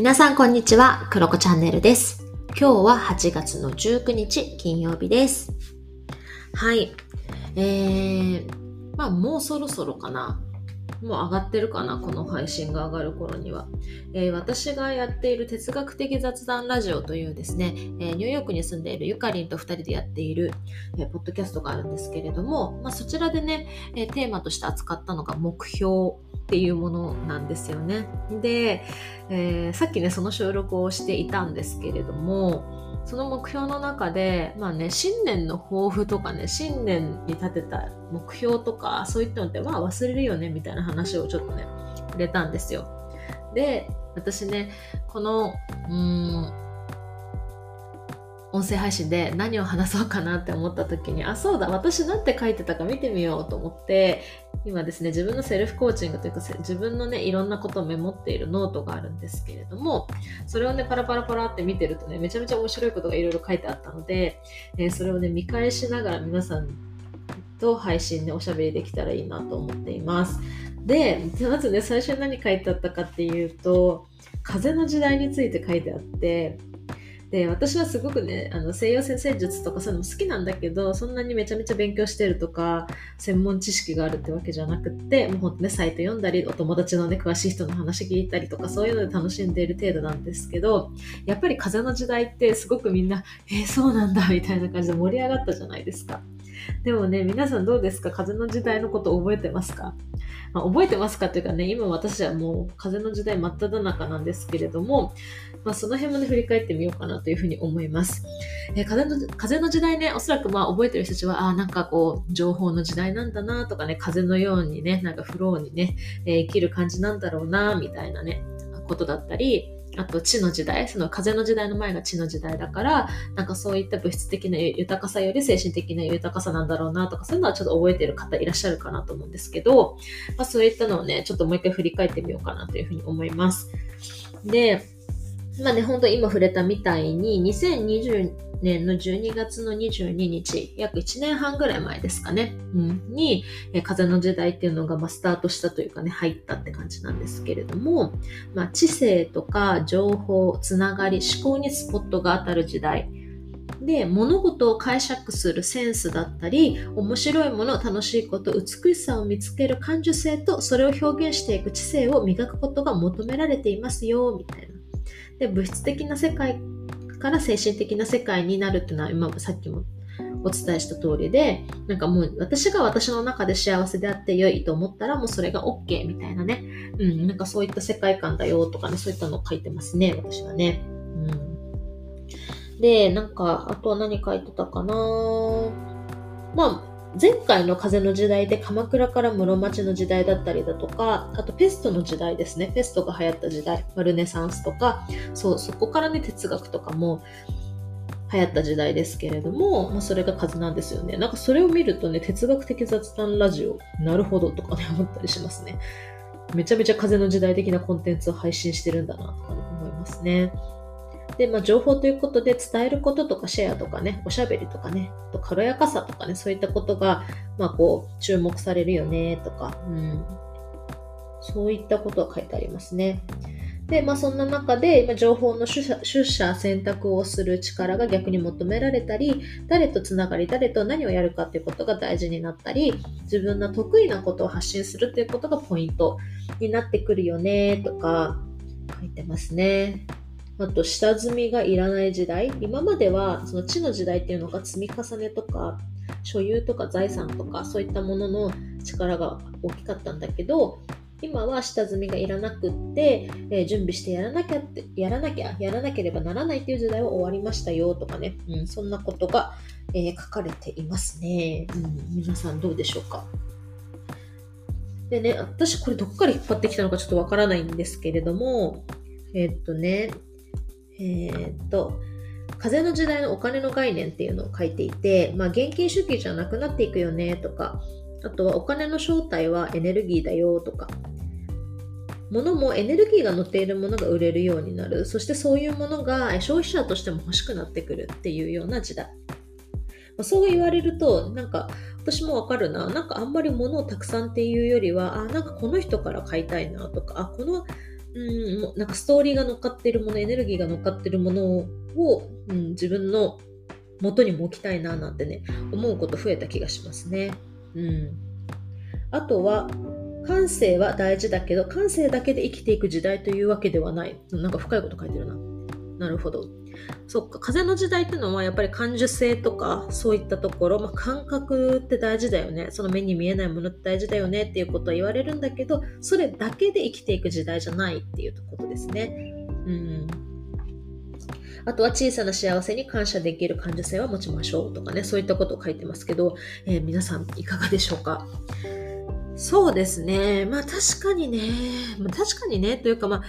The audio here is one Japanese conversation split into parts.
皆さんこんにちは、クロコチャンネルです。今日は8月の19日金曜日です。はい。えー、まあもうそろそろかな。もう上がってるかな、この配信が上がる頃には。えー私がやっている哲学的雑談ラジオというですね、えーニューヨークに住んでいるゆかりんと2人でやっている、えーポッドキャストがあるんですけれども、まあ、そちらでね、えーテーマとして扱ったのが目標っていうものなんですよね。で、えーさっきね、その収録をしていたんですけれども、その目標の中で、まあね、新年の抱負とかね、新年に立てた目標とか、そういったのって、まあ忘れるよね、みたいな話をちょっとね、触れたんですよ。で、私ね、この、うん、音声配信で何を話そうかなって思った時に、あ、そうだ、私なんて書いてたか見てみようと思って、今ですね、自分のセルフコーチングというか、自分のね、いろんなことをメモっているノートがあるんですけれども、それをね、パラパラパラって見てるとね、めちゃめちゃ面白いことがいろいろ書いてあったので、えーそれをね、見返しながら皆さんと配信でおしゃべりできたらいいなと思っています。で、まずね、最初に何書いてあったかっていうと、風の時代について書いてあって、で、私はすごくね、あの西洋占星術とかそういうのも好きなんだけど、そんなにめちゃめちゃ勉強してるとか、専門知識があるってわけじゃなくって、もうほんとね、サイト読んだり、お友達のね、詳しい人の話聞いたりとか、そういうので楽しんでいる程度なんですけど、やっぱり風の時代ってすごくみんな、えー、そうなんだ、みたいな感じで盛り上がったじゃないですか。でもね、皆さんどうですか？風の時代のこと覚えてますか、まあ、覚えてますかっていうかね、今私はもう風の時代真っ只中なんですけれども、まあ、その辺もね、振り返ってみようかなというふうに思います。えー風の風の時代ね、おそらくまあ覚えてる人たちは、ああ、なんかこう、情報の時代なんだなとかね、風のようにね、なんかフローにね、えー生きる感じなんだろうな、みたいなね、ことだったり、あと地の時代、その風の時代の前が地の時代だから、なんかそういった物質的な豊かさより精神的な豊かさなんだろうなとか、そういうのはちょっと覚えてる方いらっしゃるかなと思うんですけど、まあそういったのをね、ちょっともう一回振り返ってみようかなというふうに思います。で、まあね、本当今触れたみたいに、2020年の12月の22日、約1年半ぐらい前ですかね、うん、に、え風の時代っていうのがまスタートしたというかね、入ったって感じなんですけれども、まあ、知性とか情報、つながり、思考にスポットが当たる時代。で、物事を解釈するセンスだったり、面白いもの、楽しいこと、美しさを見つける感受性と、それを表現していく知性を磨くことが求められていますよ、みたいな。で、物質的な世界から精神的な世界になるっていうのは、今さっきもお伝えした通りで、なんかもう私が私の中で幸せであって良いと思ったらもうそれが OK みたいなね。うん、なんかそういった世界観だよとかね、そういったのを書いてますね、私はね。うん。で、なんか、あとは何書いてたかなまあ、前回の風の時代で鎌倉から室町の時代だったりだとか、あとペストの時代ですね。ペストが流行った時代、ルネサンスとか、そう、そこからね、哲学とかも流行った時代ですけれども、まあ、それが風なんですよね。なんかそれを見るとね、哲学的雑談ラジオ、なるほどとかね、思ったりしますね。めちゃめちゃ風の時代的なコンテンツを配信してるんだなとか、思いますね。で、まあ、情報ということで伝えることとかシェアとかね、おしゃべりとかね、あと軽やかさとかね、そういったことが、まあ、こう、注目されるよねとか、うん、そういったことが書いてありますね。で、まあ、そんな中で、ま情報の取捨選択をする力が逆に求められたり、誰とつながり、誰と何をやるかっていうことが大事になったり、自分の得意なことを発信するっていうことがポイントになってくるよねとか書いてますね。あと、下積みがいらない時代。今までは、その地の時代っていうのが積み重ねとか、所有とか財産とか、そういったものの力が大きかったんだけど、今は下積みがいらなくって、えー準備してやらなきゃって、やらなきゃ、やらなければならないっていう時代は終わりましたよとかね、うん、そんなことが、えー書かれていますね、うん。皆さんどうでしょうかでね、私これどっから引っ張ってきたのかちょっとわからないんですけれども、えーっとね、えーっと、風の時代のお金の概念っていうのを書いていて、まあ、現金主義じゃなくなっていくよねとか、あとはお金の正体はエネルギーだよとか、物もエネルギーが乗っているものが売れるようになる。そしてそういうものが消費者としても欲しくなってくるっていうような時代。まそう言われると、なんか私もわかるな。なんかあんまり物をたくさんっていうよりは、あ、なんかこの人から買いたいなとか、あ、このうんなんかストーリーが乗っかってるものエネルギーが乗っかってるものを、うん、自分の元にも置きたいななんてね思うこと増えた気がしますね。うん、あとは感性は大事だけど感性だけで生きていく時代というわけではない。なんか深いこと書いてるな。なるほど。そっか。風の時代ってのはやっぱり感受性とかそういったところ、まあ、感覚って大事だよね。その目に見えないものって大事だよね。っていうことは言われるんだけどそれだけで生きていく時代じゃないっていうことですね。うん。あとは小さな幸せに感謝できる感受性は持ちましょうとかね、そういったことを書いてますけど、えー、皆さんいかがでしょうか？そうですね。まあ確かにね、ま、確かにね、というかまあ、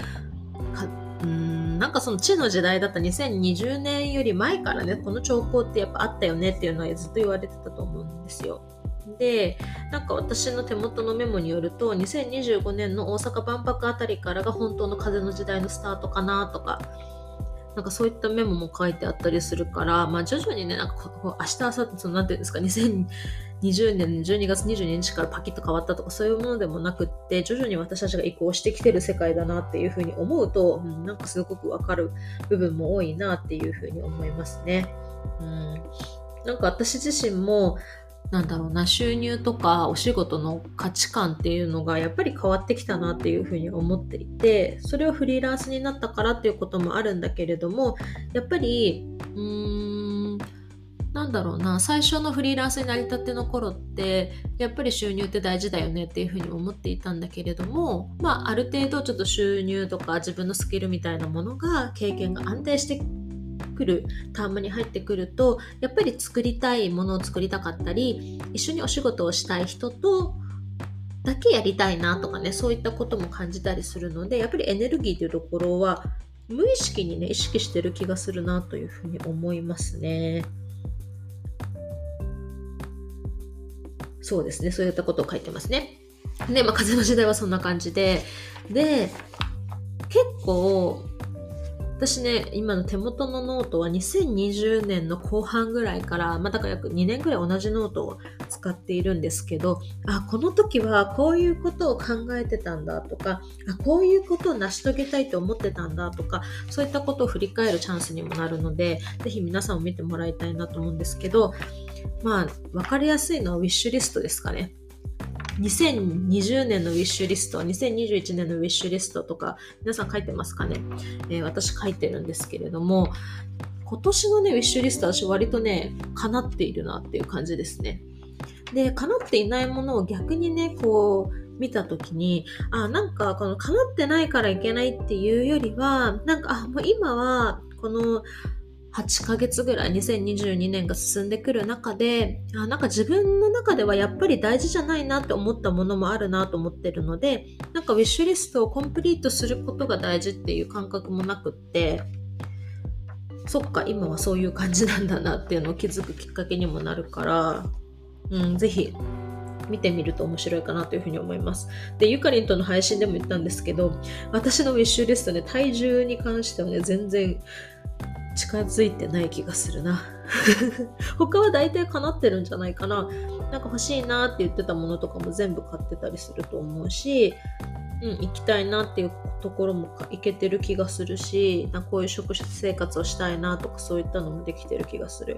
なんかその地の時代だった2020年より前からね、この兆候ってやっぱあったよねっていうのはずっと言われてたと思うんですよ。で、なんか私の手元のメモによると、2025年の大阪万博あたりからが本当の風の時代のスタートかなとか、なんかそういったメモも書いてあったりするから、まあ徐々にね、なんかこう明日、明後日、そのなんていうんですか、2020年12月22日からパキッと変わったとかそういうものでもなくって、徐々に私たちが移行してきてる世界だなっていうふうに思うと、うん、なんかすごくわかる部分も多いなっていうふうに思いますね。うん、なんか私自身も、なんだろうな、収入とかお仕事の価値観っていうのがやっぱり変わってきたなっていうふうに思っていて、それはフリーランスになったからっていうこともあるんだけれども、やっぱり、うーん、なんだろうな、最初のフリーランスになりたての頃って、やっぱり収入って大事だよねっていうふうに思っていたんだけれども、まあ、ある程度ちょっと収入とか自分のスキルみたいなものが、経験が安定してくるタームに入ってくるとやっぱり作りたいものを作りたかったり一緒にお仕事をしたい人とだけやりたいなとかねそういったことも感じたりするのでやっぱりエネルギーというところは無意識にね意識してる気がするなというふうに思いますね。そうですねそういったことを書いてますね。で、まあ、風の時代はそんな感じでで結構私ね、今の手元のノートは2020年の後半ぐらいから、まあ、だから約2年ぐらい同じノートを使っているんですけど、あ、この時はこういうことを考えてたんだとか、あこういうことを成し遂げたいと思ってたんだとか、そういったことを振り返るチャンスにもなるので、ぜひ皆さんも見てもらいたいなと思うんですけど、まあ、わかりやすいのはウィッシュリストですかね。2020年のウィッシュリスト、2021年のウィッシュリストとか、皆さん書いてますかね、えー、私書いてるんですけれども、今年のね、ウィッシュリスト私割とね、叶っているなっていう感じですね。で、叶っていないものを逆にね、こう、見た時に、あ、なんかこの叶ってないからいけないっていうよりは、なんか、あ、もう今は、この8ヶ月ぐらい2022年が進んでくる中であなんか自分の中ではやっぱり大事じゃないなって思ったものもあるなと思ってるのでなんかウィッシュリストをコンプリートすることが大事っていう感覚もなくってそっか今はそういう感じなんだなっていうのを気づくきっかけにもなるから、うん、ぜひ見てみると面白いかなというふうに思います。で、ゆかりんとの配信でも言ったんですけど、私のウィッシュリストね、体重に関してはね、全然近づいてない気がするな。他は大体叶ってるんじゃないかな。なんか欲しいなって言ってたものとかも全部買ってたりすると思うしうん、行きたいなっていうところも行けてる気がするしなこういう食生活をしたいなとかそういったのもできてる気がする。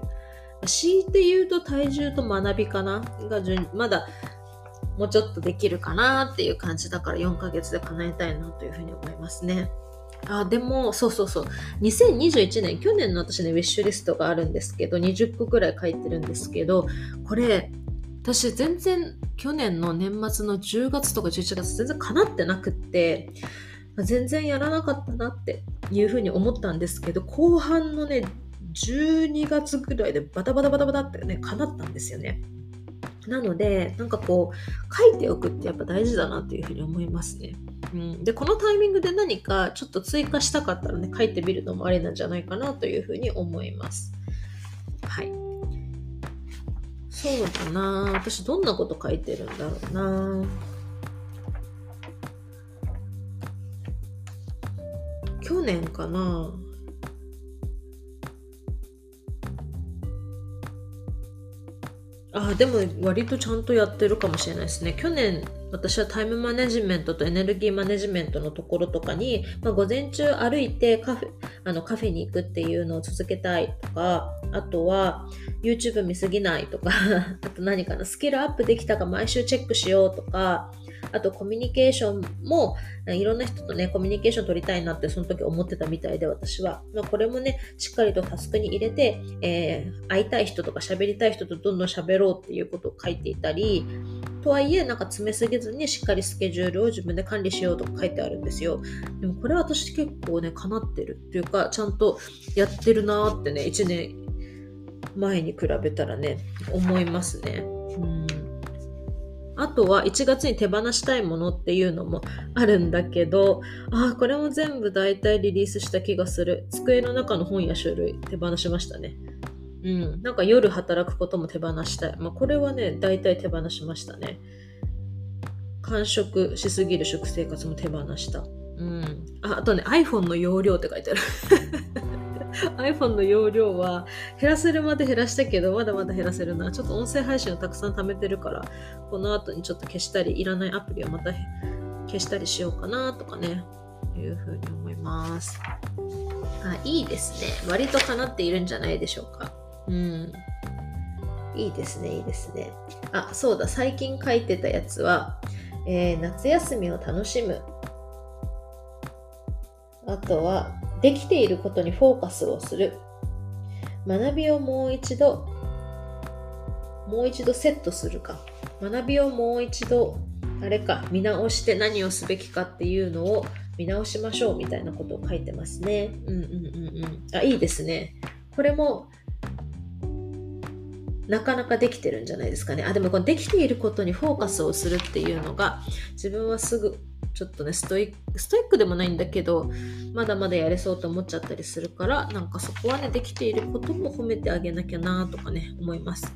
強いて言うと体重と学びかな。がまだもうちょっとできるかなっていう感じだから4ヶ月で叶えたいなというふうに思いますね。あ、でも、そうそうそう。2021年、去年の私ね、ウィッシュリストがあるんですけど、20個ぐらい書いてるんですけど、これ、私全然去年の年末の10月とか11月全然叶ってなくって、全然やらなかったなっていうふうに思ったんですけど、後半のね、12月ぐらいでバタバタバタバタってね、叶ったんですよね。なので、なんかこう、書いておくってやっぱ大事だなっていうふうに思いますね。うん、で、このタイミングで何かちょっと追加したかったらね、書いてみるのもありなんじゃないかなというふうに思います。はい。そうだな私どんなこと書いてるんだろうな去年かなあでも割とちゃんとやってるかもしれないですね。去年私はタイムマネジメントとエネルギーマネジメントのところとかに、まあ、午前中歩いてカフェあのカフェに行くっていうのを続けたいとかあとは YouTube 見すぎないとか あと何かなスキルアップできたか毎週チェックしようとかあとコミュニケーションもいろんな人とね、コミュニケーション取りたいなってその時思ってたみたいで私は。まあ、これもね、しっかりとタスクに入れて、えー、会いたい人とか喋りたい人とどんどん喋ろうっていうことを書いていたり、とはいえ、なんか詰めすぎずにしっかりスケジュールを自分で管理しようとか書いてあるんですよ。でもこれは私結構ね、叶ってるっていうか、ちゃんとやってるなーってね、1年前に比べたらね、思いますね。うんあとは1月に手放したいものっていうのもあるんだけど、ああ、これも全部大体リリースした気がする。机の中の本や書類手放しましたね。うん。なんか夜働くことも手放したい。まあこれはね、大体手放しましたね。完食しすぎる食生活も手放した。うん。ああとね、iPhone の容量って書いてある。iPhone の容量は減らせるまで減らしたけど、まだまだ減らせるな。ちょっと音声配信をたくさん貯めてるから、この後にちょっと消したり、いらないアプリをまた消したりしようかなとかね、いうふうに思います。あ、いいですね。割と叶っているんじゃないでしょうか。うん。いいですね、いいですね。あ、そうだ、最近書いてたやつは、えー、夏休みを楽しむ。あとは、できていることにフォーカスをする。学びをもう一度、もう一度セットするか。学びをもう一度、あれか、見直して何をすべきかっていうのを見直しましょうみたいなことを書いてますね。うんうんうんうん。あ、いいですね。これも、なかなかできてるんじゃないですかね。あ、でもこのできていることにフォーカスをするっていうのが、自分はすぐちょっとね、ストイック、ストイックでもないんだけど、まだまだやれそうと思っちゃったりするから、なんかそこはね、できていることも褒めてあげなきゃなとかね、思います。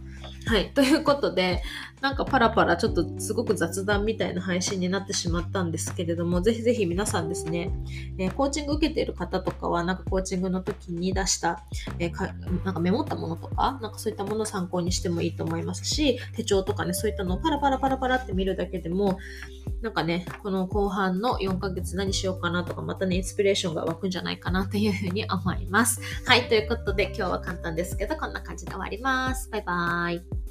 はい。ということで、なんかパラパラちょっとすごく雑談みたいな配信になってしまったんですけれども、ぜひぜひ皆さんですね、えー、コーチング受けている方とかは、なんかコーチングの時に出した、えー、かなんかメモったものとか、なんかそういったものを参考にしてもいいと思いますし、手帳とかね、そういったのをパラパラパラパラって見るだけでも、なんかね、この後半の4ヶ月何しようかなとか、またね、インスピレーションが湧くんじゃないかなというふうに思います。はい、ということで今日は簡単ですけど、こんな感じで終わります。バイバーイ。